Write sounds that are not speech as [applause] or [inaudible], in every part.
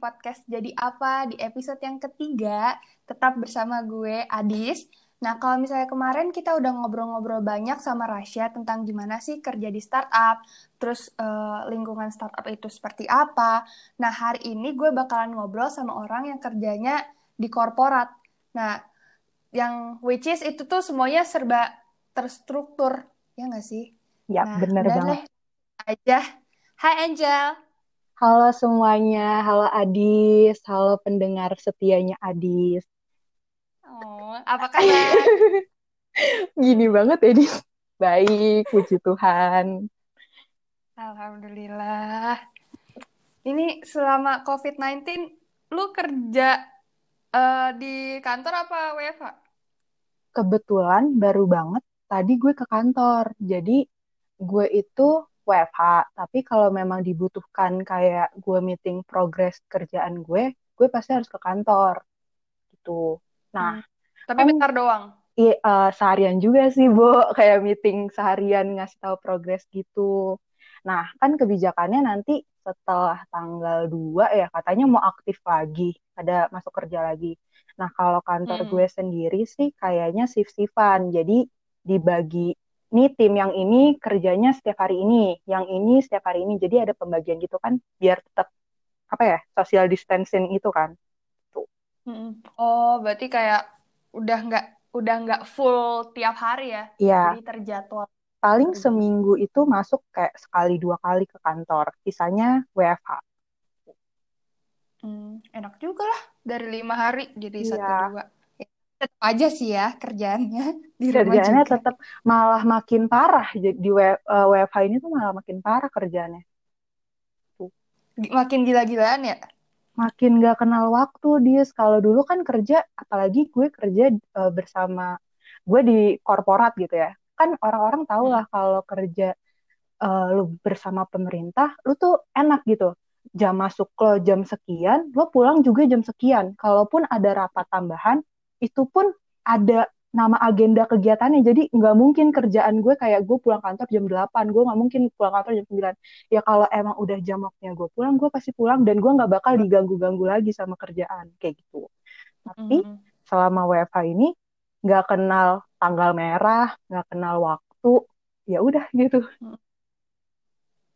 podcast Jadi Apa di episode yang ketiga. Tetap bersama gue, Adis. Nah, kalau misalnya kemarin kita udah ngobrol-ngobrol banyak sama Rasya tentang gimana sih kerja di startup, terus uh, lingkungan startup itu seperti apa. Nah, hari ini gue bakalan ngobrol sama orang yang kerjanya di korporat. Nah, yang which is itu tuh semuanya serba terstruktur, ya nggak sih? Ya, nah, bener banget. aja. Hai Angel. Halo semuanya, halo Adis, halo pendengar setianya Adis. Oh, apa kabar? [laughs] Gini banget Adis. Baik, puji Tuhan. Alhamdulillah. Ini selama COVID-19, lu kerja uh, di kantor apa WFH? Kebetulan baru banget tadi gue ke kantor. Jadi gue itu WFH, tapi kalau memang dibutuhkan kayak gue meeting progres kerjaan gue, gue pasti harus ke kantor gitu. Nah, hmm. tapi kan, bentar doang. Iya, uh, seharian juga sih, Bu, [laughs] kayak meeting seharian ngasih tahu progres gitu. Nah, kan kebijakannya nanti setelah tanggal 2 ya katanya mau aktif lagi, ada masuk kerja lagi. Nah, kalau kantor hmm. gue sendiri sih kayaknya shift-shiftan. Jadi dibagi ini tim yang ini kerjanya setiap hari ini, yang ini setiap hari ini. Jadi ada pembagian gitu kan, biar tetap apa ya social distancing itu kan. Tuh. Oh, berarti kayak udah nggak udah nggak full tiap hari ya? Iya. Jadi terjadwal. Paling seminggu itu masuk kayak sekali dua kali ke kantor, sisanya WFH. Hmm, enak juga lah dari lima hari jadi iya. satu dua tetap aja sih ya kerjaannya [laughs] di kerjaannya juga. tetap malah makin parah di WFH eh, ini tuh malah makin parah kerjaannya tuh. makin gila-gilaan ya makin gak kenal waktu dia kalau dulu kan kerja apalagi gue kerja uh, bersama gue di korporat gitu ya kan orang-orang tahu lah hmm. kalau kerja uh, lu bersama pemerintah lu tuh enak gitu jam masuk lo jam sekian lo pulang juga jam sekian kalaupun ada rapat tambahan itu pun ada nama agenda kegiatannya. Jadi nggak mungkin kerjaan gue kayak gue pulang kantor jam 8 gue nggak mungkin pulang kantor jam 9 ya kalau emang udah jam waktunya gue pulang gue pasti pulang dan gue nggak bakal diganggu-ganggu lagi sama kerjaan kayak gitu. Tapi mm -hmm. selama WFH ini nggak kenal tanggal merah nggak kenal waktu ya udah gitu. Mm.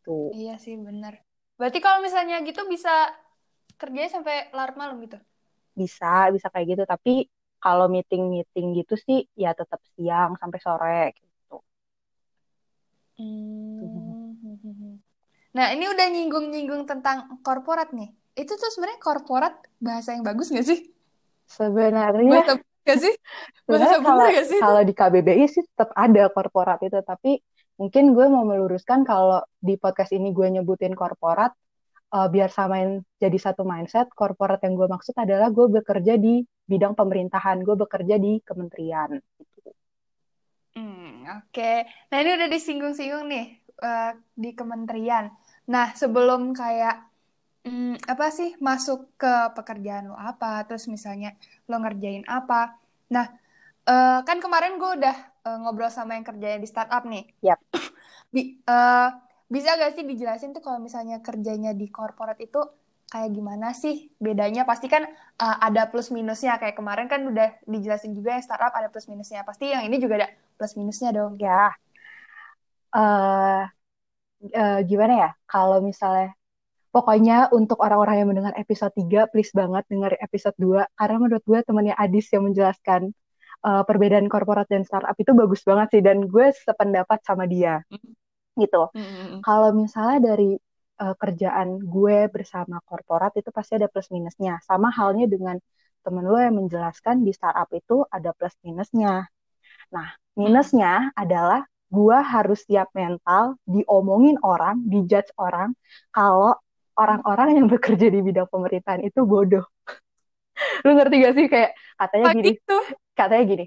tuh. Iya sih benar berarti kalau misalnya gitu bisa kerjanya sampai larut malam gitu? Bisa bisa kayak gitu. Tapi kalau meeting-meeting gitu sih ya tetap siang sampai sore gitu. Hmm. Nah ini udah nyinggung-nyinggung tentang korporat nih. Itu tuh sebenarnya korporat bahasa yang bagus gak sih? Sebenarnya bahasa gak sih? Bahasa kalau, gak sih? Kalau di KBBI sih tetap ada korporat itu, tapi mungkin gue mau meluruskan kalau di podcast ini gue nyebutin korporat uh, biar samain jadi satu mindset, korporat yang gue maksud adalah gue bekerja di bidang pemerintahan, gue bekerja di kementerian. Hmm, Oke, okay. nah ini udah disinggung-singgung nih uh, di kementerian. Nah sebelum kayak um, apa sih masuk ke pekerjaan lo apa, terus misalnya lo ngerjain apa. Nah uh, kan kemarin gue udah uh, ngobrol sama yang kerjanya di startup nih. Yap. [coughs] Bi uh, bisa gak sih dijelasin tuh kalau misalnya kerjanya di korporat itu kayak gimana sih bedanya? Pasti kan uh, ada plus minusnya kayak kemarin kan udah dijelasin juga ya startup ada plus minusnya. Pasti yang ini juga ada plus minusnya dong. Ya. Uh, uh, gimana ya? Kalau misalnya Pokoknya untuk orang-orang yang mendengar episode 3, please banget dengar episode 2. Karena menurut gue temannya Adis yang menjelaskan uh, perbedaan korporat dan startup itu bagus banget sih. Dan gue sependapat sama dia. Hmm gitu. Mm-hmm. Kalau misalnya dari uh, kerjaan gue bersama korporat itu pasti ada plus minusnya. Sama halnya dengan temen lo yang menjelaskan di startup itu ada plus minusnya. Nah, minusnya adalah gue harus siap mental diomongin orang, dijudge orang kalau orang-orang yang bekerja di bidang pemerintahan itu bodoh. [laughs] lu ngerti gak sih kayak katanya gini, itu? katanya gini,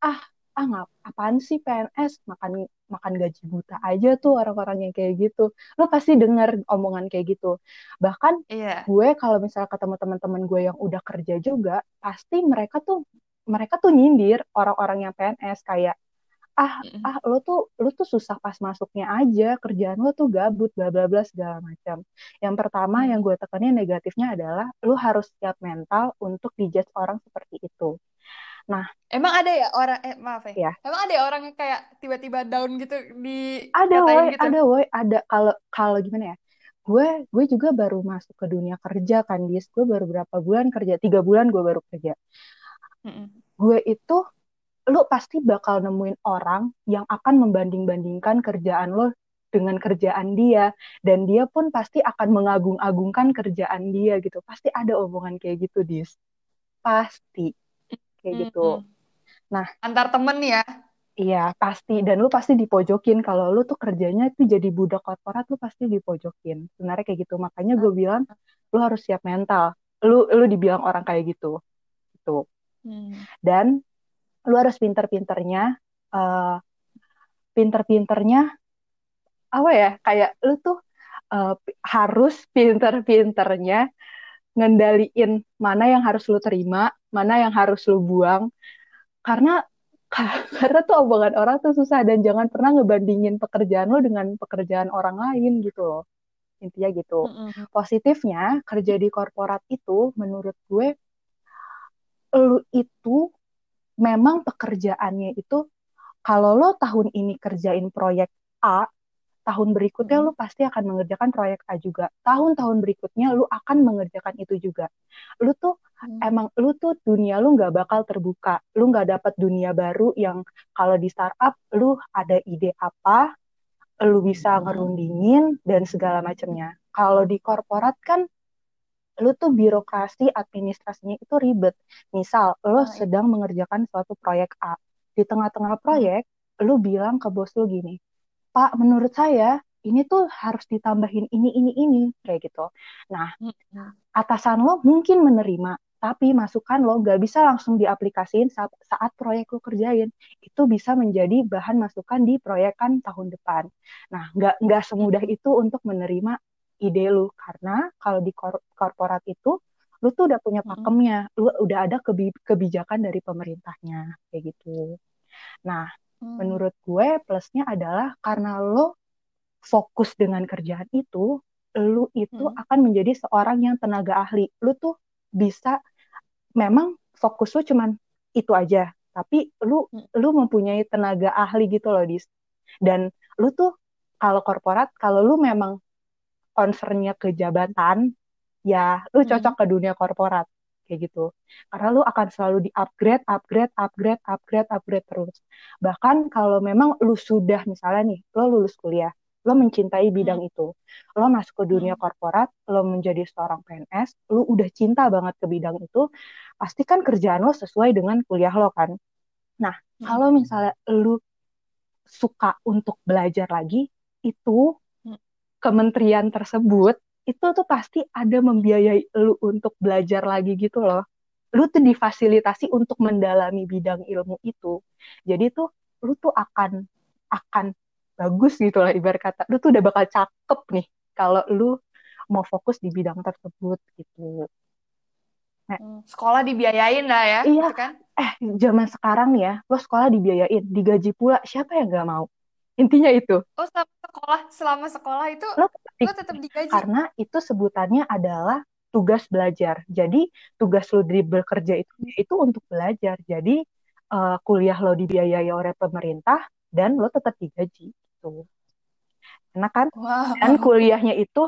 ah ah nggak apaan sih PNS makan makan gaji buta aja tuh orang-orang yang kayak gitu. Lo pasti dengar omongan kayak gitu. Bahkan yeah. gue kalau misalnya ketemu teman-teman gue yang udah kerja juga pasti mereka tuh mereka tuh nyindir orang-orang yang PNS kayak ah Mm-mm. ah lo tuh lo tuh susah pas masuknya aja kerjaan lo tuh gabut bla bla bla segala macam. Yang pertama yang gue tekanin negatifnya adalah lo harus siap mental untuk dijudge orang seperti itu nah. Emang ada ya orang eh maaf ya. ya Emang ada ya orang yang kayak tiba-tiba down gitu ada dikatain woi gitu. ada woi ada kalau kalau gimana ya? Gue gue juga baru masuk ke dunia kerja kan dis. Gue baru berapa bulan kerja? Tiga bulan gue baru kerja. Mm-mm. gue itu lo pasti bakal nemuin orang yang akan membanding-bandingkan kerjaan lo dengan kerjaan dia. Dan dia pun pasti akan mengagung-agungkan kerjaan dia gitu. Pasti ada omongan kayak gitu dis. Pasti kayak gitu. Mm-mm. nah Antar temen ya. iya pasti. Dan lu pasti dipojokin. Kalau lu tuh kerjanya itu jadi budak korporat lu pasti dipojokin. Sebenarnya kayak gitu. Makanya gue bilang lu harus siap mental. Lu lu dibilang orang kayak gitu. Gitu. Hmm. dan lu harus pinter-pinternya eh pinter-pinternya apa ya? Kayak lu tuh pi- harus pinter-pinternya ngendaliin mana yang harus lu terima mana yang harus lu buang. Karena [laughs] karena tuh omongan orang tuh susah dan jangan pernah ngebandingin pekerjaan lu dengan pekerjaan orang lain gitu loh. Intinya gitu. Positifnya kerja di korporat itu menurut gue lu itu memang pekerjaannya itu kalau lo tahun ini kerjain proyek A, tahun berikutnya Mm-mm. lo pasti akan mengerjakan proyek A juga. Tahun-tahun berikutnya lo akan mengerjakan itu juga. Lu tuh Hmm. emang lu tuh dunia lu nggak bakal terbuka. Lu nggak dapat dunia baru yang kalau di startup lu ada ide apa, lu bisa Mm-mm. ngerundingin dan segala macamnya. Kalau di korporat kan lu tuh birokrasi administrasinya itu ribet. Misal, lo Ah, iya. sedang mengerjakan suatu proyek A. Di tengah-tengah Hmm. proyek, lu bilang ke bos lu gini, Pak, menurut saya ini tuh harus ditambahin ini, ini, ini, kayak gitu. Nah, atasan lo mungkin menerima, tapi masukan lo gak bisa langsung diaplikasiin saat, saat proyek lo kerjain. Itu bisa menjadi bahan masukan di proyekan tahun depan. Nah, nggak nggak semudah itu untuk menerima ide lu karena kalau di kor- korporat itu lu tuh udah punya pakemnya, lu udah ada kebi- kebijakan dari pemerintahnya kayak gitu. Nah, Hmm. menurut gue plusnya adalah karena lo fokus dengan kerjaan itu, lu itu Hmm. akan menjadi seorang yang tenaga ahli. Lu tuh bisa memang fokus lu cuman itu aja, tapi lu Hmm. lu mempunyai tenaga ahli gitu loh, Dis. Dan lu tuh kalau korporat, kalau lu memang concernnya ke jabatan, ya lu Hmm. cocok ke dunia korporat kayak gitu. Karena lu akan selalu di-upgrade, upgrade, upgrade, upgrade, upgrade terus. Bahkan kalau memang lu sudah misalnya nih, lo lulus kuliah, lo mencintai bidang itu, lo masuk ke dunia Hmm. korporat, lo menjadi seorang PNS, lo udah cinta banget ke bidang itu, pasti kan kerjaan lo sesuai dengan kuliah lo kan. Nah, Hmm. kalau misalnya lu suka untuk belajar lagi, itu Hmm. kementerian tersebut itu tuh pasti ada membiayai lu untuk belajar lagi gitu loh. Lu tuh difasilitasi untuk mendalami bidang ilmu itu. Jadi tuh lu tuh akan akan bagus gitu lah ibarat kata. Lu tuh udah bakal cakep nih kalau lu mau fokus di bidang tersebut gitu. Nah, Hmm. Sekolah dibiayain lah ya, iya, gitu kan? eh zaman sekarang ya, lo sekolah dibiayain, digaji pula, siapa yang gak mau? Intinya itu, Oh, selama sekolah, selama sekolah itu lo tetap lo di- tetap digaji. karena itu sebutannya adalah tugas belajar. Jadi tugas lo di bekerja itu itu untuk belajar. Jadi eh, kuliah lo dibiayai oleh pemerintah dan lo tetap digaji gitu. Karena kan dan Wow. kuliahnya itu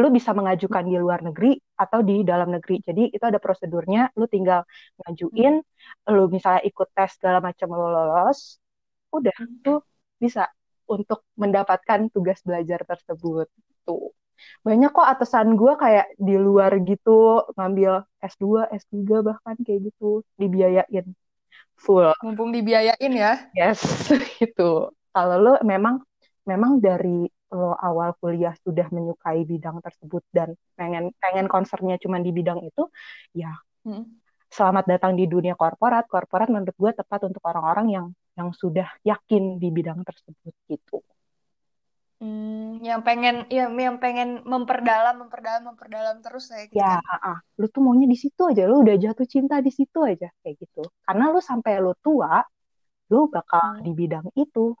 lu bisa mengajukan di luar negeri atau di dalam negeri. Jadi itu ada prosedurnya, lu tinggal ngajuin, lu misalnya ikut tes segala macam lu lolos, udah Hmm. tuh bisa untuk mendapatkan tugas belajar tersebut. Tuh. Banyak kok atasan gue kayak di luar gitu ngambil S2, S3 bahkan kayak gitu dibiayain full. Mumpung dibiayain ya. Yes, [laughs] gitu. Kalau lo memang memang dari lo awal kuliah sudah menyukai bidang tersebut dan pengen pengen concernnya cuma di bidang itu, ya Hmm. selamat datang di dunia korporat. Korporat menurut gue tepat untuk orang-orang yang yang sudah yakin di bidang tersebut gitu. Hmm, yang pengen, ya, yang pengen memperdalam, memperdalam, memperdalam terus kayak gitu Ya, kan? ah. lu tuh maunya di situ aja, lu udah jatuh cinta di situ aja kayak gitu. Karena lu sampai lu tua, lu bakal hmm. di bidang itu.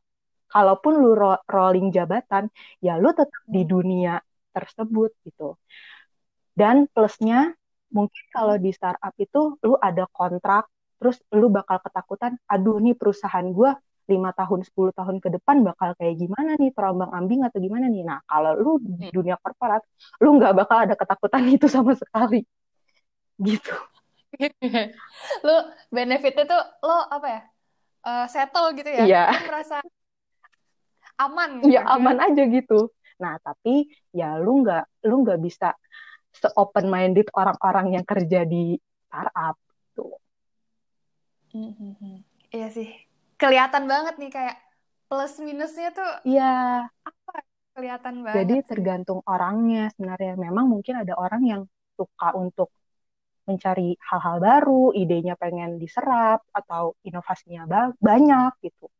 Kalaupun lu ro rolling jabatan, ya lu tetap hmm. di dunia tersebut gitu. Dan plusnya mungkin kalau di startup itu lu ada kontrak, terus lu bakal ketakutan, aduh nih perusahaan gue lima tahun, 10 tahun ke depan bakal kayak gimana nih, terombang ambing atau gimana nih. Nah, kalau lu di hmm. dunia korporat, lu nggak bakal ada ketakutan [laughs] itu sama sekali. Gitu. [laughs] lu benefitnya tuh lo apa ya? Uh, settle gitu ya? Lu merasa aman. Iya, gitu. aman aja gitu. Nah, tapi ya lu nggak lu nggak bisa se open minded orang-orang yang kerja di startup. Mm -hmm. Iya sih, kelihatan banget nih kayak plus minusnya tuh iya. apa kelihatan banget jadi tergantung orangnya sebenarnya. Memang mungkin ada orang yang suka untuk mencari hal-hal baru idenya pengen diserap atau inovasinya ba banyak gitu.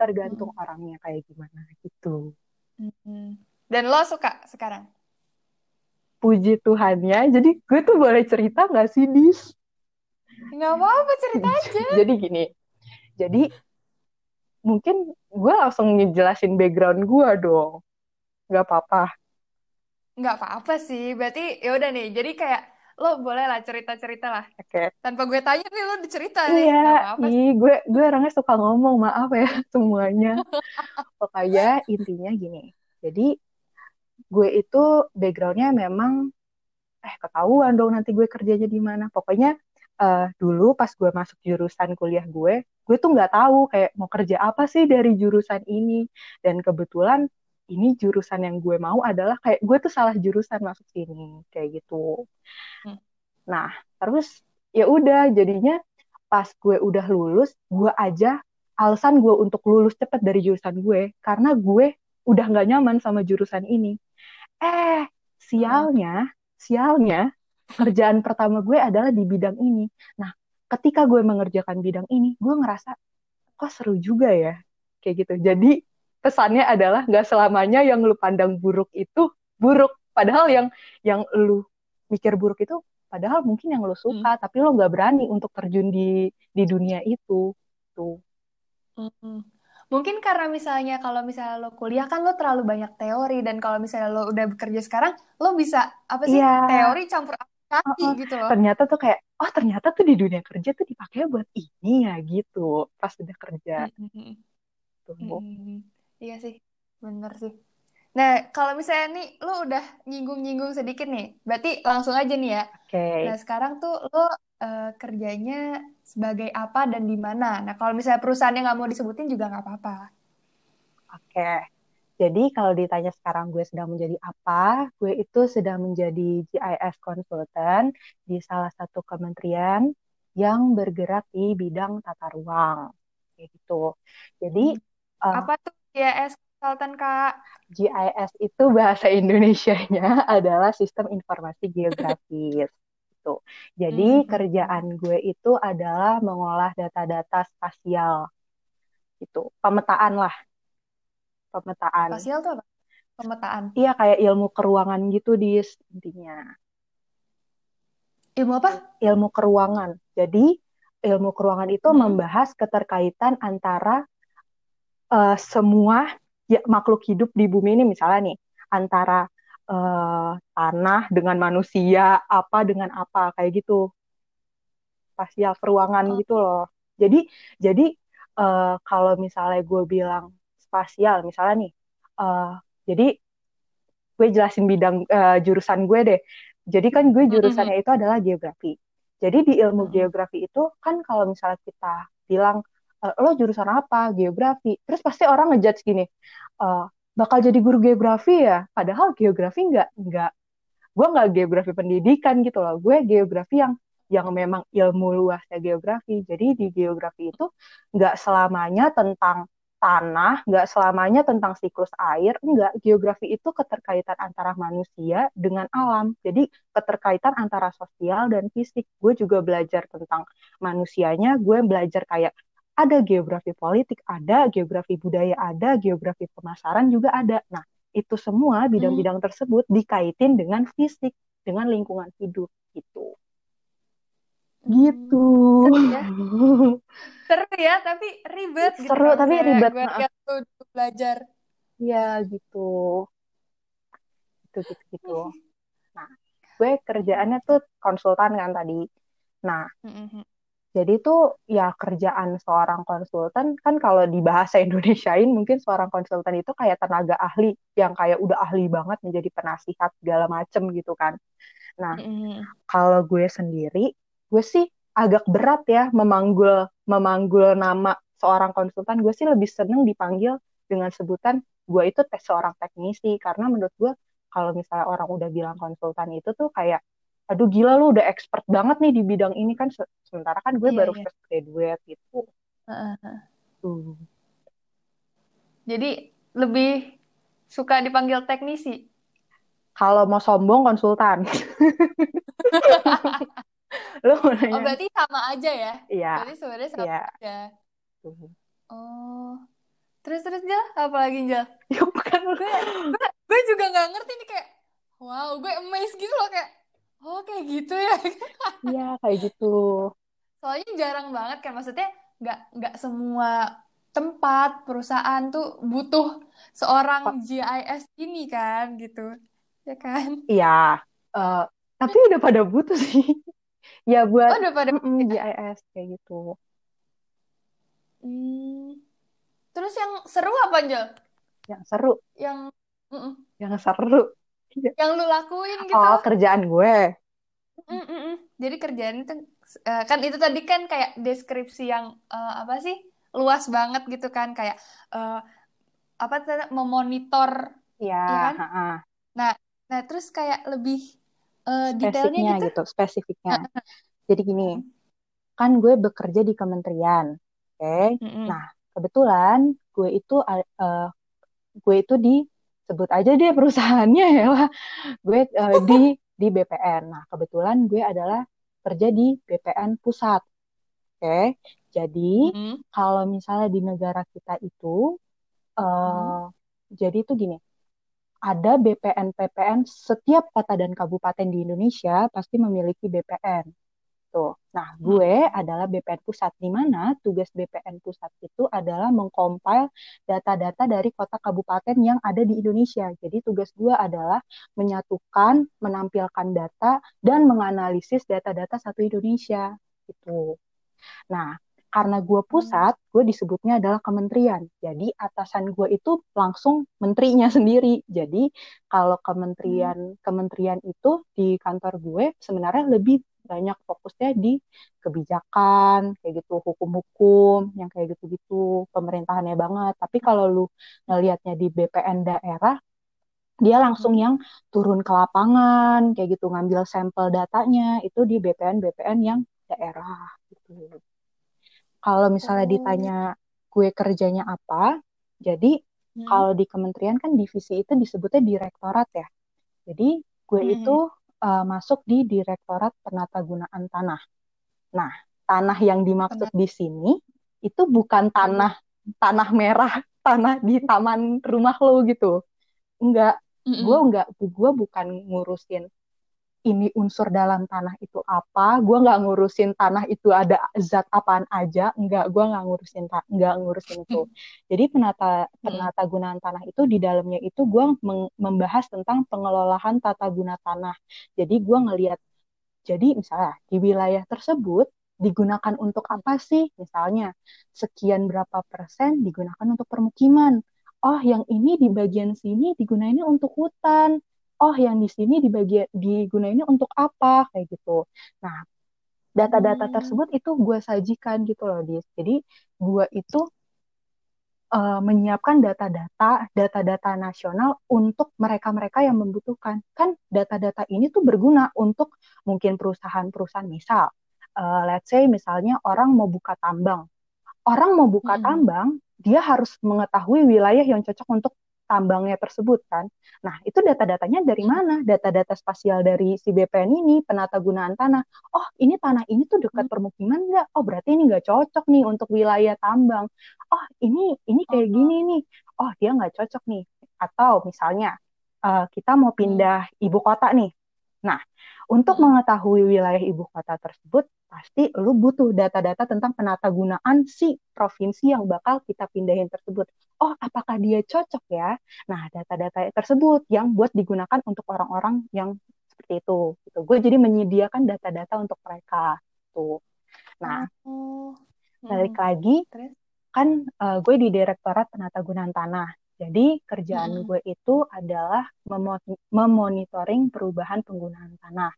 Tergantung hmm. orangnya kayak gimana gitu. Hmm. dan lo suka sekarang? Puji Tuhannya jadi gue tuh boleh cerita nggak sih dis nggak apa-apa cerita [laughs] aja jadi gini jadi mungkin gue langsung ngejelasin background gue dong. Gak apa-apa. Gak apa-apa sih. Berarti ya udah nih. Jadi kayak lo boleh lah cerita-cerita lah. Oke. Okay. Tanpa gue tanya nih lo dicerita nih. Iya. Ih, gue gue orangnya suka ngomong maaf ya [laughs] semuanya. Pokoknya intinya gini. Jadi gue itu backgroundnya memang eh ketahuan dong nanti gue kerjanya di mana. Pokoknya uh, dulu pas gue masuk jurusan kuliah gue, gue tuh nggak tahu kayak mau kerja apa sih dari jurusan ini. Dan kebetulan ini jurusan yang gue mau adalah kayak gue tuh salah jurusan masuk sini kayak gitu. Hmm. Nah terus ya udah jadinya pas gue udah lulus, gue aja alasan gue untuk lulus cepet dari jurusan gue karena gue udah nggak nyaman sama jurusan ini. Eh sialnya, sialnya kerjaan pertama gue adalah di bidang ini. Nah, ketika gue mengerjakan bidang ini, gue ngerasa kok seru juga ya, kayak gitu. Jadi pesannya adalah nggak selamanya yang lu pandang buruk itu buruk. Padahal yang yang lu mikir buruk itu, padahal mungkin yang lu suka, hmm. tapi lo nggak berani untuk terjun di di dunia itu. Tuh. Hmm. Mungkin karena misalnya kalau misalnya lo kuliah kan lo terlalu banyak teori dan kalau misalnya lo udah bekerja sekarang lo bisa apa sih yeah. teori campur kaki oh, gitu loh. Ternyata tuh kayak, oh ternyata tuh di dunia kerja tuh dipakai buat ini ya gitu, pas udah kerja. Mm-hmm. Tuh. Mm-hmm. Iya sih, bener sih. Nah, kalau misalnya nih lo udah nyinggung-nyinggung sedikit nih, berarti langsung aja nih ya. Oke. Okay. Nah, sekarang tuh lo uh, kerjanya sebagai apa dan di mana. Nah, kalau misalnya perusahaannya nggak mau disebutin juga nggak apa-apa. Oke. Okay. Jadi kalau ditanya sekarang gue sedang menjadi apa, gue itu sedang menjadi GIS consultant di salah satu kementerian yang bergerak di bidang tata ruang. Kayak gitu. Jadi hmm. uh, apa tuh GIS consultant Kak? GIS itu bahasa Indonesianya [laughs] adalah Sistem Informasi Geografis. gitu. Jadi hmm. kerjaan gue itu adalah mengolah data-data spasial. Itu pemetaan lah pemetaan. Spasial tuh apa? Pemetaan. Iya, kayak ilmu keruangan gitu di intinya. Ilmu apa? Ilmu keruangan. Jadi, ilmu keruangan itu hmm. membahas keterkaitan antara uh, semua ya, makhluk hidup di bumi ini misalnya nih, antara uh, tanah dengan manusia, apa dengan apa kayak gitu. Spasial keruangan oh. gitu loh. Jadi jadi uh, kalau misalnya gue bilang spasial. Misalnya nih uh, jadi gue jelasin bidang uh, jurusan gue deh. Jadi kan gue jurusannya mm -hmm. itu adalah geografi. Jadi di ilmu geografi itu kan kalau misalnya kita bilang uh, lo jurusan apa? Geografi. Terus pasti orang ngejudge gini uh, bakal jadi guru geografi ya? Padahal geografi nggak nggak gue nggak geografi pendidikan gitu loh. Gue geografi yang yang memang ilmu luasnya geografi. Jadi di geografi itu nggak selamanya tentang tanah nggak selamanya tentang siklus air, enggak. Geografi itu keterkaitan antara manusia dengan alam. Jadi keterkaitan antara sosial dan fisik. Gue juga belajar tentang manusianya, gue belajar kayak ada geografi politik, ada geografi budaya, ada geografi pemasaran juga ada. Nah, itu semua bidang-bidang hmm. tersebut dikaitin dengan fisik, dengan lingkungan hidup gitu. Gitu. Seru ya. [laughs] Seru ya, tapi ribet gitu Seru tapi ribet. gue tuh belajar. Iya gitu. Gitu gitu gitu. Nah, gue kerjaannya tuh konsultan kan tadi. Nah, jadi tuh ya kerjaan seorang konsultan kan kalau di bahasa [laughs] Indonesiain mungkin seorang konsultan itu kayak tenaga ahli yang kayak udah ahli banget menjadi penasihat segala macem gitu kan. Nah, kalau gue sendiri, gue sih agak berat ya memanggul memanggul nama seorang konsultan. Gue sih lebih seneng dipanggil dengan sebutan gue itu tes seorang teknisi karena menurut gue kalau misalnya orang udah bilang konsultan itu tuh kayak aduh gila lu udah expert banget nih di bidang ini kan sementara kan gue Iya, baru fresh graduate gitu. Heeh. Tuh. Jadi lebih suka dipanggil teknisi. Kalau mau sombong konsultan. [laughs] [laughs] lu mau Oh, nanya? berarti sama aja ya? Iya, Berarti sebenarnya sama iya. aja. Tuh. Oh. Terus terus Jal, apa lagi Jal? [laughs] Ya bukan. Gue, gue, gue juga nggak ngerti nih kayak, wow, gue amazed gitu loh kayak, oh kayak gitu ya. [laughs] Iya, kayak gitu. Soalnya jarang banget kan, maksudnya nggak nggak semua tempat perusahaan tuh butuh seorang GIS ini kan gitu, ya kan? Iya, eh, tapi udah pada butuh sih. Ya buat Oh udah pada mm-mm, GIS kayak gitu. Hmm. Terus yang seru apa Jal? Yang seru, Yang mm-mm. yang seru. [laughs] yang lu lakuin gitu? Oh, kerjaan gue. Mm-mm. Jadi kerjaan itu eh, kan itu tadi kan kayak deskripsi yang eh, apa sih luas banget gitu kan kayak eh, apa memonitor Ya, ya kan? ha-ha. Nah, nah terus kayak lebih eh, detailnya gitu. gitu, spesifiknya. Jadi gini, kan gue bekerja di kementerian, oke? Mm-mm. Nah, kebetulan gue itu eh, gue itu disebut aja deh perusahaannya ya lah. Gue eh, di di BPN. Nah, kebetulan gue adalah kerja di BPN pusat. Oke. Jadi, Mm-mm. kalau misalnya di negara kita itu eh jadi itu gini, ada BPN PPN setiap kota dan kabupaten di Indonesia pasti memiliki BPN. Tuh. Nah, gue adalah BPN pusat di mana tugas BPN pusat itu adalah mengcompile data-data dari kota kabupaten yang ada di Indonesia. Jadi tugas gue adalah menyatukan, menampilkan data dan menganalisis data-data satu Indonesia gitu. Nah, karena gue pusat, gue disebutnya adalah kementerian. Jadi atasan gue itu langsung menterinya [laughs] sendiri. Jadi kalau kementerian kementerian itu di kantor gue sebenarnya lebih banyak fokusnya di kebijakan kayak gitu, hukum-hukum yang kayak gitu-gitu, pemerintahannya banget. Tapi kalau lu ngelihatnya di BPN daerah, dia langsung yang turun ke lapangan kayak gitu, ngambil sampel datanya itu di BPN BPN yang daerah gitu. Kalau misalnya Oh. ditanya gue kerjanya apa, jadi Hmm. kalau di kementerian kan divisi itu disebutnya direktorat ya. Jadi gue Hmm. itu uh, masuk di direktorat penatagunaan tanah. Nah, tanah yang dimaksud di sini itu bukan tanah tanah merah, [laughs] tanah di taman rumah lo gitu. Enggak, Mm-mm. gue enggak, gue bukan ngurusin ini unsur dalam tanah itu apa, gue nggak ngurusin tanah itu ada zat apaan aja, enggak, gue nggak ngurusin nggak ngurusin itu. [laughs] Jadi penata penata gunaan tanah itu di dalamnya itu gue membahas tentang pengelolaan tata guna tanah. Jadi gue ngelihat, jadi misalnya di wilayah tersebut digunakan untuk apa sih? Misalnya sekian berapa persen digunakan untuk permukiman. Oh, yang ini di bagian sini digunainnya untuk hutan oh yang di sini dibagi digunainnya untuk apa kayak gitu. Nah, data-data Hmm. tersebut itu gue sajikan gitu loh, Dis. Jadi gue itu uh, menyiapkan data-data data-data nasional untuk mereka-mereka yang membutuhkan. Kan data-data ini tuh berguna untuk mungkin perusahaan-perusahaan misal, uh, let's say misalnya orang mau buka tambang. Orang mau buka Hmm. tambang, dia harus mengetahui wilayah yang cocok untuk tambangnya tersebut kan. Nah, itu data-datanya dari mana? Data-data spasial dari si BPN ini, penata gunaan tanah. Oh, ini tanah ini tuh dekat permukiman nggak? Oh, berarti ini nggak cocok nih untuk wilayah tambang. Oh, ini ini kayak gini nih. Oh, dia nggak cocok nih. Atau misalnya uh, kita mau pindah ibu kota nih. Nah, untuk mengetahui wilayah ibu kota tersebut, pasti lu butuh data-data tentang penata gunaan si provinsi yang bakal kita pindahin tersebut. Oh, apakah dia cocok ya? Nah, data-data tersebut yang buat digunakan untuk orang-orang yang seperti itu. Gitu. Gue jadi menyediakan data-data untuk mereka. Tuh. Nah, oh. balik hmm. lagi, kan uh, gue di Direktorat Penata Gunaan Tanah. Jadi kerjaan hmm. gue itu adalah memonitoring perubahan penggunaan tanah.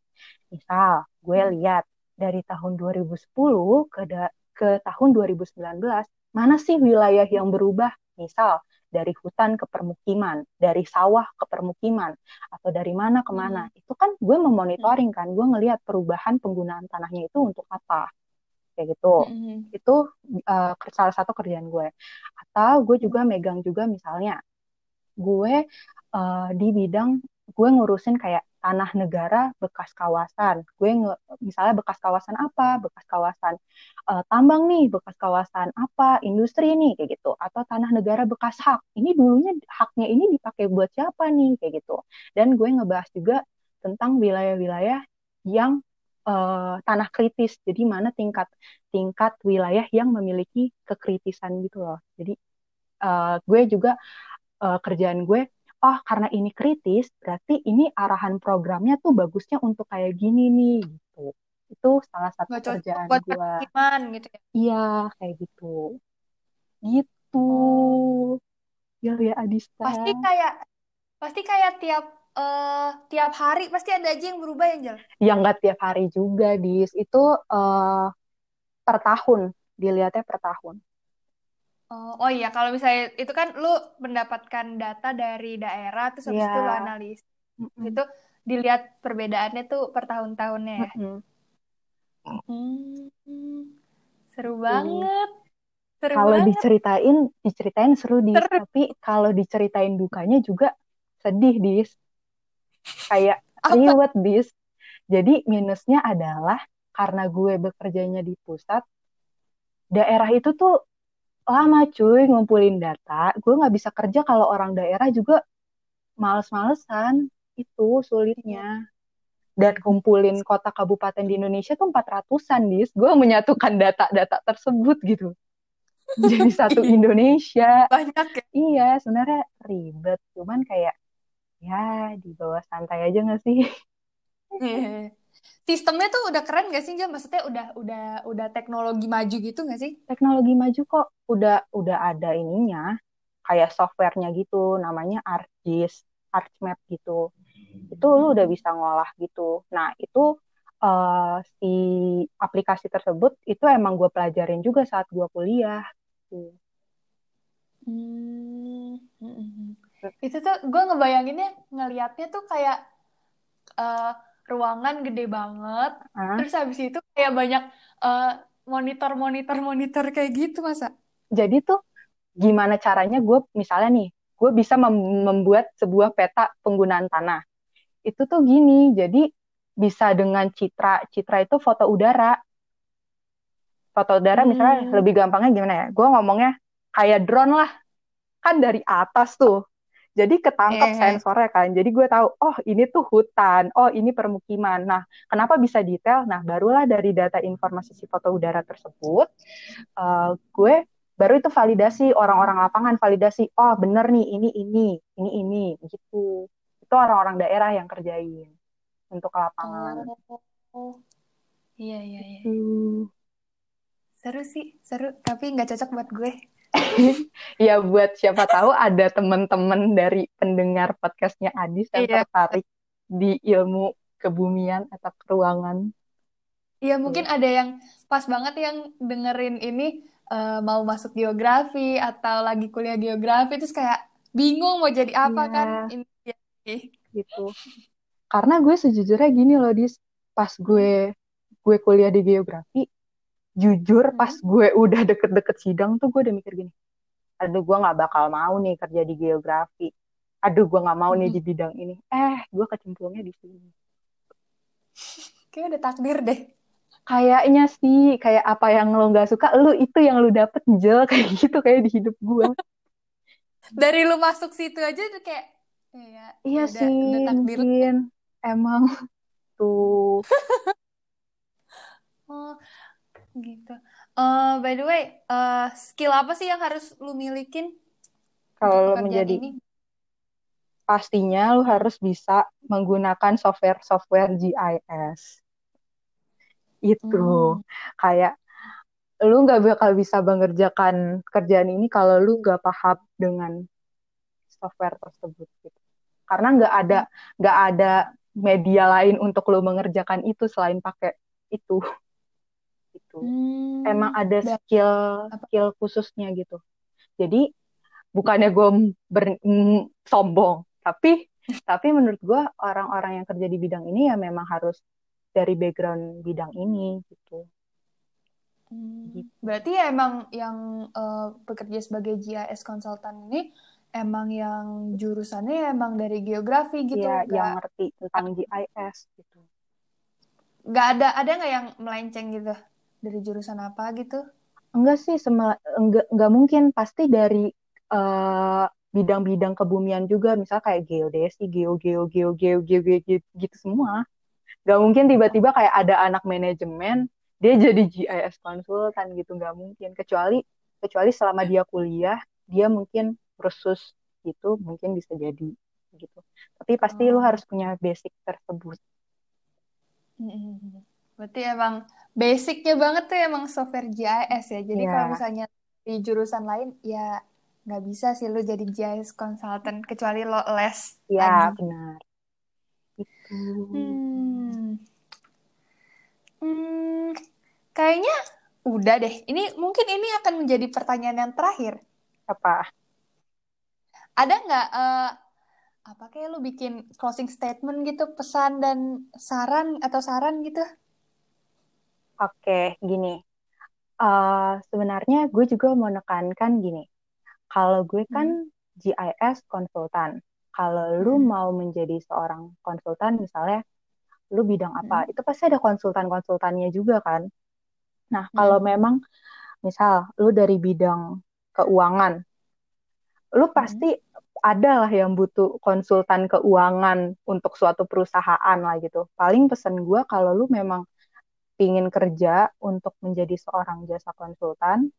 Misal, gue hmm. lihat dari tahun 2010 ke ke tahun 2019, mana sih wilayah yang berubah? Misal, dari hutan ke permukiman, dari sawah ke permukiman, atau dari mana ke mana. Hmm. Itu kan gue memonitoring kan, gue ngelihat perubahan penggunaan tanahnya itu untuk apa kayak gitu. Mm-hmm. itu uh, salah satu kerjaan gue. Atau gue juga megang juga misalnya gue uh, di bidang gue ngurusin kayak tanah negara bekas kawasan. Gue nge, misalnya bekas kawasan apa? Bekas kawasan uh, tambang nih bekas kawasan apa? Industri nih kayak gitu. Atau tanah negara bekas hak. Ini dulunya haknya ini dipakai buat siapa nih? Kayak gitu. Dan gue ngebahas juga tentang wilayah-wilayah yang uh, tanah kritis. Jadi mana tingkat tingkat wilayah yang memiliki kekritisan gitu loh. Jadi uh, gue juga uh, kerjaan gue, oh karena ini kritis, berarti ini arahan programnya tuh bagusnya untuk kayak gini nih gitu. Itu salah satu Gak kerjaan buat gue. gitu ya? Iya kayak gitu. Gitu. Oh. Ya ya Adista. Pasti kayak pasti kayak tiap uh, tiap hari pasti ada aja yang berubah ya, Jel? Ya nggak tiap hari juga, Dis. Itu uh, per tahun, dilihatnya per tahun. Oh, oh iya, kalau misalnya itu kan lu mendapatkan data dari daerah, terus habis yeah. itu lu analis. Mm -hmm. Itu dilihat perbedaannya tuh per tahun-tahunnya ya? Mm -hmm. Hmm, seru mm. banget. Seru kalau banget. diceritain, diceritain seru, Dis. Seru. Tapi kalau diceritain dukanya juga sedih, Dis kayak reward this. Jadi minusnya adalah karena gue bekerjanya di pusat, daerah itu tuh lama cuy ngumpulin data. Gue nggak bisa kerja kalau orang daerah juga males-malesan. Itu sulitnya. Dan kumpulin kota kabupaten di Indonesia tuh 400-an, Dis. Gue menyatukan data-data tersebut gitu. Jadi satu [laughs] Indonesia. Banyak ya? Iya, sebenarnya ribet. Cuman kayak ya di bawah santai aja gak sih? [laughs] Sistemnya tuh udah keren gak sih, Jam? Maksudnya udah udah udah teknologi maju gitu gak sih? Teknologi maju kok udah udah ada ininya, kayak softwarenya gitu, namanya ArcGIS, ArcMap gitu. Itu lu udah bisa ngolah gitu. Nah itu uh, si aplikasi tersebut itu emang gue pelajarin juga saat gue kuliah. Gitu. Hmm. Itu tuh gue ngebayanginnya ngelihatnya tuh kayak uh, ruangan gede banget. Huh? terus habis itu kayak banyak uh, monitor monitor monitor kayak gitu masa? Jadi tuh gimana caranya gue misalnya nih gue bisa mem membuat sebuah peta penggunaan tanah. Itu tuh gini jadi bisa dengan citra citra itu foto udara. Foto udara hmm. misalnya lebih gampangnya gimana ya? Gue ngomongnya kayak drone lah. Kan dari atas tuh jadi ketangkep eh. sensornya kan. Jadi gue tahu, oh ini tuh hutan, oh ini permukiman. Nah, kenapa bisa detail? Nah, barulah dari data informasi si foto udara tersebut, uh, gue baru itu validasi orang-orang lapangan validasi, oh bener nih ini ini ini ini gitu. Itu orang-orang daerah yang kerjain untuk lapangan. Oh, iya iya iya. Gitu. Seru sih, seru. Tapi nggak cocok buat gue. [laughs] ya buat siapa tahu ada teman-teman dari pendengar podcastnya Adis yang iya. tertarik di ilmu kebumian atau keruangan. Iya mungkin ada yang pas banget yang dengerin ini uh, mau masuk geografi atau lagi kuliah geografi terus kayak bingung mau jadi apa iya. kan ini gitu. Karena gue sejujurnya gini loh dis pas gue gue kuliah di geografi jujur hmm. pas gue udah deket-deket sidang tuh gue udah mikir gini aduh gue nggak bakal mau nih kerja di geografi. Aduh gue nggak mau nih hmm. di bidang ini. Eh gue kecemplungnya di sini. Kayak udah takdir deh. Kayaknya sih kayak apa yang lo nggak suka lu itu yang lu dapet jel [laughs] kayak gitu kayak di hidup gue. [laughs] Dari lu masuk situ aja tuh kayak ya, iya udah, sih udah takdir. mungkin emang. [laughs] Tuh. Oh, gitu. Uh, by the way, uh, skill apa sih yang harus lu milikin kalau lo menjadi ini? pastinya lu harus bisa menggunakan software-software GIS. Itu hmm. kayak lu nggak bakal bisa mengerjakan kerjaan ini kalau lu nggak paham dengan software tersebut gitu. Karena nggak ada nggak ada media lain untuk lu mengerjakan itu selain pakai itu. Itu. Hmm. Emang ada skill skill khususnya gitu. Jadi bukannya gue ber, sombong, tapi [laughs] tapi menurut gue orang-orang yang kerja di bidang ini ya memang harus dari background bidang ini gitu. Hmm, gitu. Berarti ya emang yang uh, bekerja sebagai GIS konsultan ini emang yang jurusannya ya emang dari geografi gitu. Iya, yang ngerti tentang GIS gitu. Gak ada ada nggak yang melenceng gitu dari jurusan apa gitu? Enggak sih, semel, enggak enggak mungkin. Pasti dari uh, bidang-bidang kebumian juga, misal kayak geodesi, geo geo geo geo geo, geo, geo gitu semua. Gak mungkin tiba-tiba kayak ada anak manajemen dia jadi GIS konsultan gitu. Nggak mungkin. Kecuali kecuali selama dia kuliah dia mungkin kursus gitu mungkin bisa jadi gitu. Tapi pasti oh. lu harus punya basic tersebut berarti emang basicnya banget tuh emang software GIS ya jadi yeah. kalau misalnya di jurusan lain ya nggak bisa sih lu jadi GIS konsultan kecuali lo les ya lagi. benar itu hmm. Hmm, Kayaknya udah deh. Ini mungkin ini akan menjadi pertanyaan yang terakhir. Apa? Ada nggak uh, apa kayak lu bikin closing statement gitu, pesan dan saran atau saran gitu? Oke, gini. Uh, sebenarnya gue juga mau nekankan gini. Kalau gue kan hmm. GIS konsultan. Kalau lu hmm. mau menjadi seorang konsultan, misalnya lu bidang apa, hmm. itu pasti ada konsultan-konsultannya juga kan. Nah, hmm. kalau memang misal lu dari bidang keuangan, lu hmm. pasti ada lah yang butuh konsultan keuangan untuk suatu perusahaan lah gitu. Paling pesan gue kalau lu memang ingin kerja untuk menjadi seorang jasa konsultan,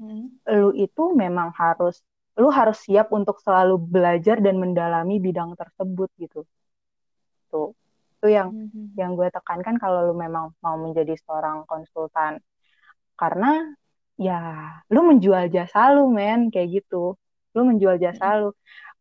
hmm. lu itu memang harus lu harus siap untuk selalu belajar dan mendalami bidang tersebut gitu. Tuh itu yang mm-hmm. yang gue tekankan kalau lu memang mau menjadi seorang konsultan karena ya lu menjual jasa lu men kayak gitu lu menjual jasa mm-hmm. lu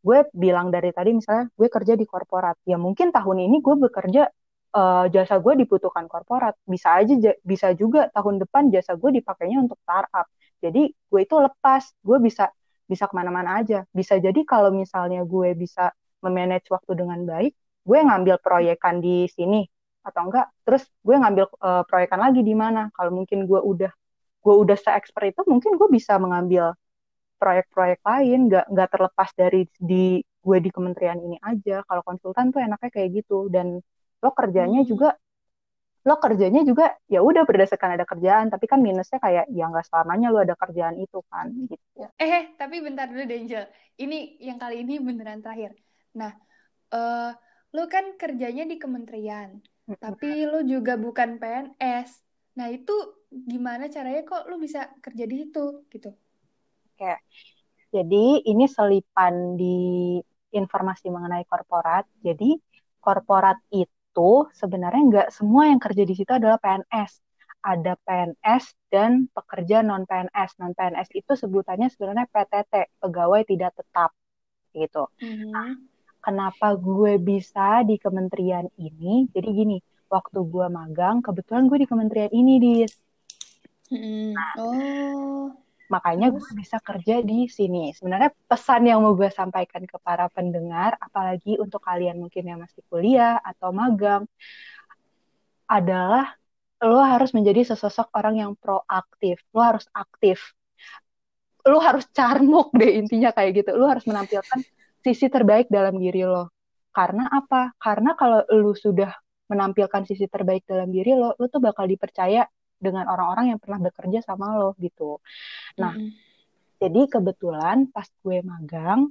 gue bilang dari tadi misalnya gue kerja di korporat ya mungkin tahun ini gue bekerja uh, jasa gue dibutuhkan korporat. Bisa aja bisa juga tahun depan jasa gue dipakainya untuk startup. Jadi gue itu lepas. Gue bisa bisa ke mana-mana aja. Bisa jadi kalau misalnya gue bisa memanage waktu dengan baik gue ngambil proyekan di sini atau enggak. Terus gue ngambil uh, proyekan lagi di mana. Kalau mungkin gue udah gue udah se-expert itu mungkin gue bisa mengambil proyek-proyek lain. Nggak nggak terlepas dari di gue di kementerian ini aja. Kalau konsultan tuh enaknya kayak gitu. Dan lo kerjanya hmm. juga lo kerjanya juga ya udah berdasarkan ada kerjaan tapi kan minusnya kayak ya nggak selamanya lo ada kerjaan itu kan gitu eh, eh tapi bentar dulu Angel ini yang kali ini beneran terakhir nah uh, lu kan kerjanya di kementerian, tapi lu juga bukan PNS. Nah, itu gimana caranya kok lu bisa kerja di situ gitu? Oke. Jadi ini selipan di informasi mengenai korporat. Jadi korporat itu sebenarnya nggak semua yang kerja di situ adalah PNS. Ada PNS dan pekerja non PNS. Non PNS itu sebutannya sebenarnya PTT, pegawai tidak tetap gitu. Mm -hmm. Nah, kenapa gue bisa di kementerian ini jadi gini waktu gue magang kebetulan gue di kementerian ini di nah, oh makanya gue bisa kerja di sini. Sebenarnya pesan yang mau gue sampaikan ke para pendengar apalagi untuk kalian mungkin yang masih kuliah atau magang adalah lo harus menjadi sesosok orang yang proaktif. Lo harus aktif. Lo harus carmuk deh intinya kayak gitu. Lo harus menampilkan sisi terbaik dalam diri lo. Karena apa? Karena kalau lu sudah menampilkan sisi terbaik dalam diri lo, lo tuh bakal dipercaya dengan orang-orang yang pernah bekerja sama lo gitu. Nah, mm -hmm. jadi kebetulan pas gue magang,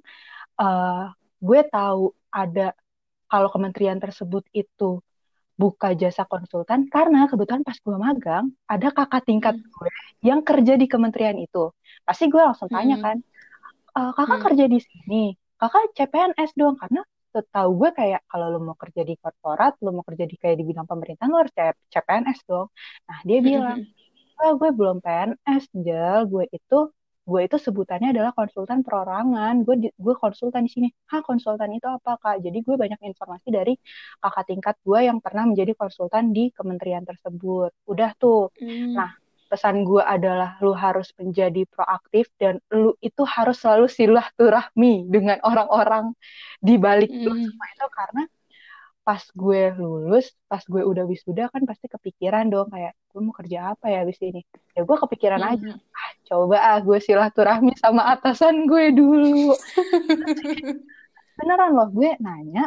uh, gue tahu ada kalau kementerian tersebut itu buka jasa konsultan karena kebetulan pas gue magang ada kakak tingkat Hmm. gue yang kerja di kementerian itu. Pasti gue langsung tanya Hmm. kan, "E, kakak Hmm. kerja di sini, kakak CPNS dong karena setahu gue kayak kalau lu mau kerja di korporat, lu mau kerja di kayak di bidang pemerintahan lu harus C- CPNS dong. Nah dia bilang, ah gue belum PNS, Jel, gue itu gue itu sebutannya adalah konsultan perorangan. Gue di- gue konsultan di sini. Hah, konsultan itu apa, Kak? Jadi gue banyak informasi dari kakak tingkat gue yang pernah menjadi konsultan di kementerian tersebut. Udah tuh. Hmm. Nah, pesan gue adalah lu harus menjadi proaktif dan lu itu harus selalu silaturahmi dengan orang-orang di balik lu Hmm. semua itu karena pas gue lulus, pas gue udah wisuda kan pasti kepikiran dong kayak gue mau kerja apa ya abis ini. Ya gue kepikiran aja, Hmm. ah coba ah gue silaturahmi sama atasan gue dulu. [laughs] Beneran loh, gue nanya,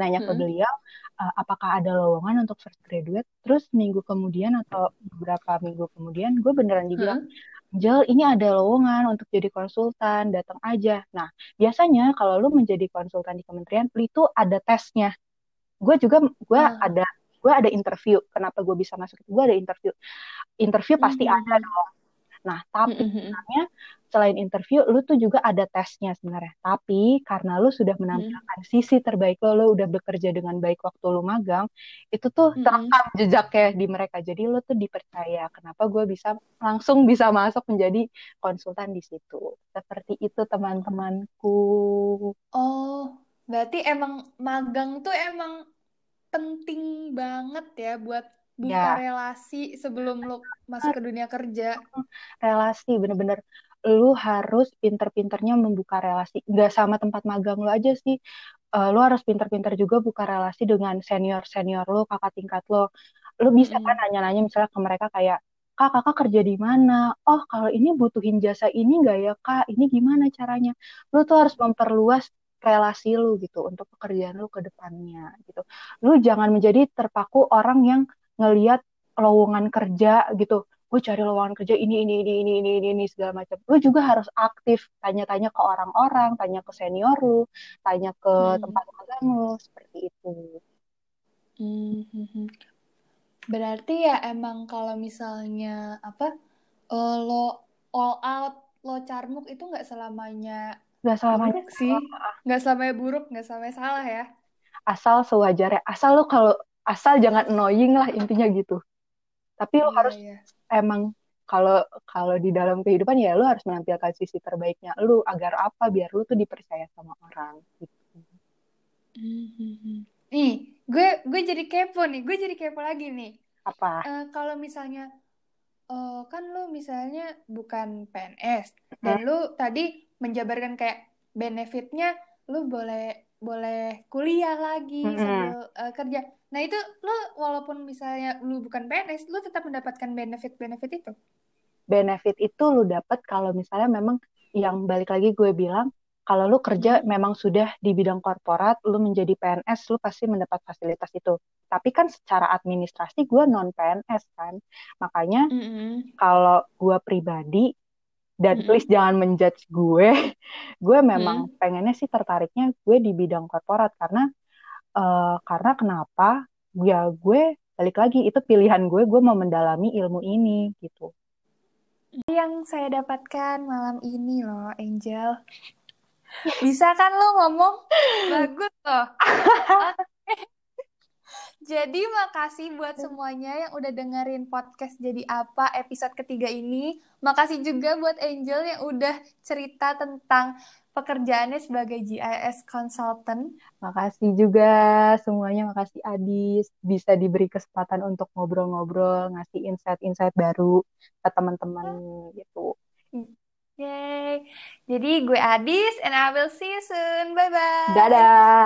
nanya ke Hmm. beliau, "Eh, apakah ada lowongan untuk fresh graduate? Terus minggu kemudian atau beberapa minggu kemudian gue beneran dibilang, Hmm. Jel, ini ada lowongan untuk jadi konsultan, datang aja. Nah, biasanya kalau lu menjadi konsultan di kementerian, itu ada tesnya. Gue juga, gue Ah. ada, gue ada interview. Kenapa gue bisa masuk itu? Gue ada interview. Interview pasti Hmm. ada dong. Nah, tapi Hmm. sebenarnya selain interview, lu tuh juga ada tesnya sebenarnya. Tapi karena lu sudah Hmm. menampilkan sisi terbaik lo, lu udah bekerja dengan baik waktu lu magang, itu tuh Hmm. terekam jejaknya di mereka. Jadi lu tuh dipercaya. Kenapa gue bisa langsung bisa masuk menjadi konsultan di situ. Seperti itu teman-temanku. Oh, berarti emang magang tuh emang penting banget ya buat buka Ya, relasi sebelum lo masuk ke dunia kerja. relasi bener-bener lu harus pinter-pinternya membuka relasi. Gak sama tempat magang lu aja sih. Eh, lu harus pinter-pinter juga buka relasi dengan senior-senior lu, kakak tingkat lo. Lu bisa kan Mm-mm. nanya-nanya misalnya ke mereka kayak, Kak, kakak kerja di mana? Oh, kalau ini butuhin jasa ini nggak ya, Kak? Ini gimana caranya? Lu tuh harus memperluas relasi lu gitu untuk pekerjaan lu ke depannya gitu. Lu jangan menjadi terpaku orang yang ngelihat lowongan kerja gitu. Gue cari lowongan kerja ini ini ini ini ini ini, ini segala macam. Lu juga harus aktif tanya-tanya ke orang-orang, tanya ke senior lu, tanya ke Mm-mm. tempat magang lu seperti itu. Mhm. Berarti ya emang kalau misalnya apa eh, lo all out, lo carmuk itu nggak selamanya Gak selamanya buruk sih, nggak selamanya buruk, nggak selamanya salah ya. asal sewajarnya. Asal lu kalau asal jangan annoying lah intinya gitu. Tapi lu Iya harus iya. emang kalau kalau di dalam kehidupan ya lu harus menampilkan sisi terbaiknya lu agar apa biar lu tuh dipercaya sama orang gitu. Mhm. Nih, gue gue jadi kepo nih, gue jadi kepo lagi nih. Apa? Eh, kalau misalnya eh, kan lu misalnya bukan PNS dan Hmm? lu tadi menjabarkan kayak benefitnya lu boleh boleh kuliah lagi Mm-mm. sambil eh, kerja. Nah, itu lu walaupun misalnya lu bukan PNS, lu tetap mendapatkan benefit-benefit itu. Benefit itu lu dapat kalau misalnya memang yang balik lagi gue bilang kalau lu kerja Hmm? memang sudah di bidang korporat, lu menjadi PNS, lu pasti mendapat fasilitas itu. Tapi kan secara administrasi gue non PNS kan. Makanya Mm-mm. kalau gue pribadi dan Mm-mm. please jangan menjudge gue, [laughs] gue memang Mm. pengennya sih tertariknya gue di bidang korporat karena eh, karena kenapa? Ya gue balik lagi itu pilihan gue, gue mau mendalami ilmu ini gitu. Yang saya dapatkan malam ini loh, Angel. Bisa kan lu ngomong? Bagus loh. Jadi makasih buat semuanya yang udah dengerin podcast Jadi Apa episode ketiga ini. Makasih juga buat Angel yang udah cerita tentang pekerjaannya sebagai GIS consultant. Makasih juga semuanya, makasih Adis bisa diberi kesempatan untuk ngobrol-ngobrol, ngasih insight-insight baru ke teman-teman gitu. Yay. Jadi gue Adis and I will see you soon. Bye bye. Dadah.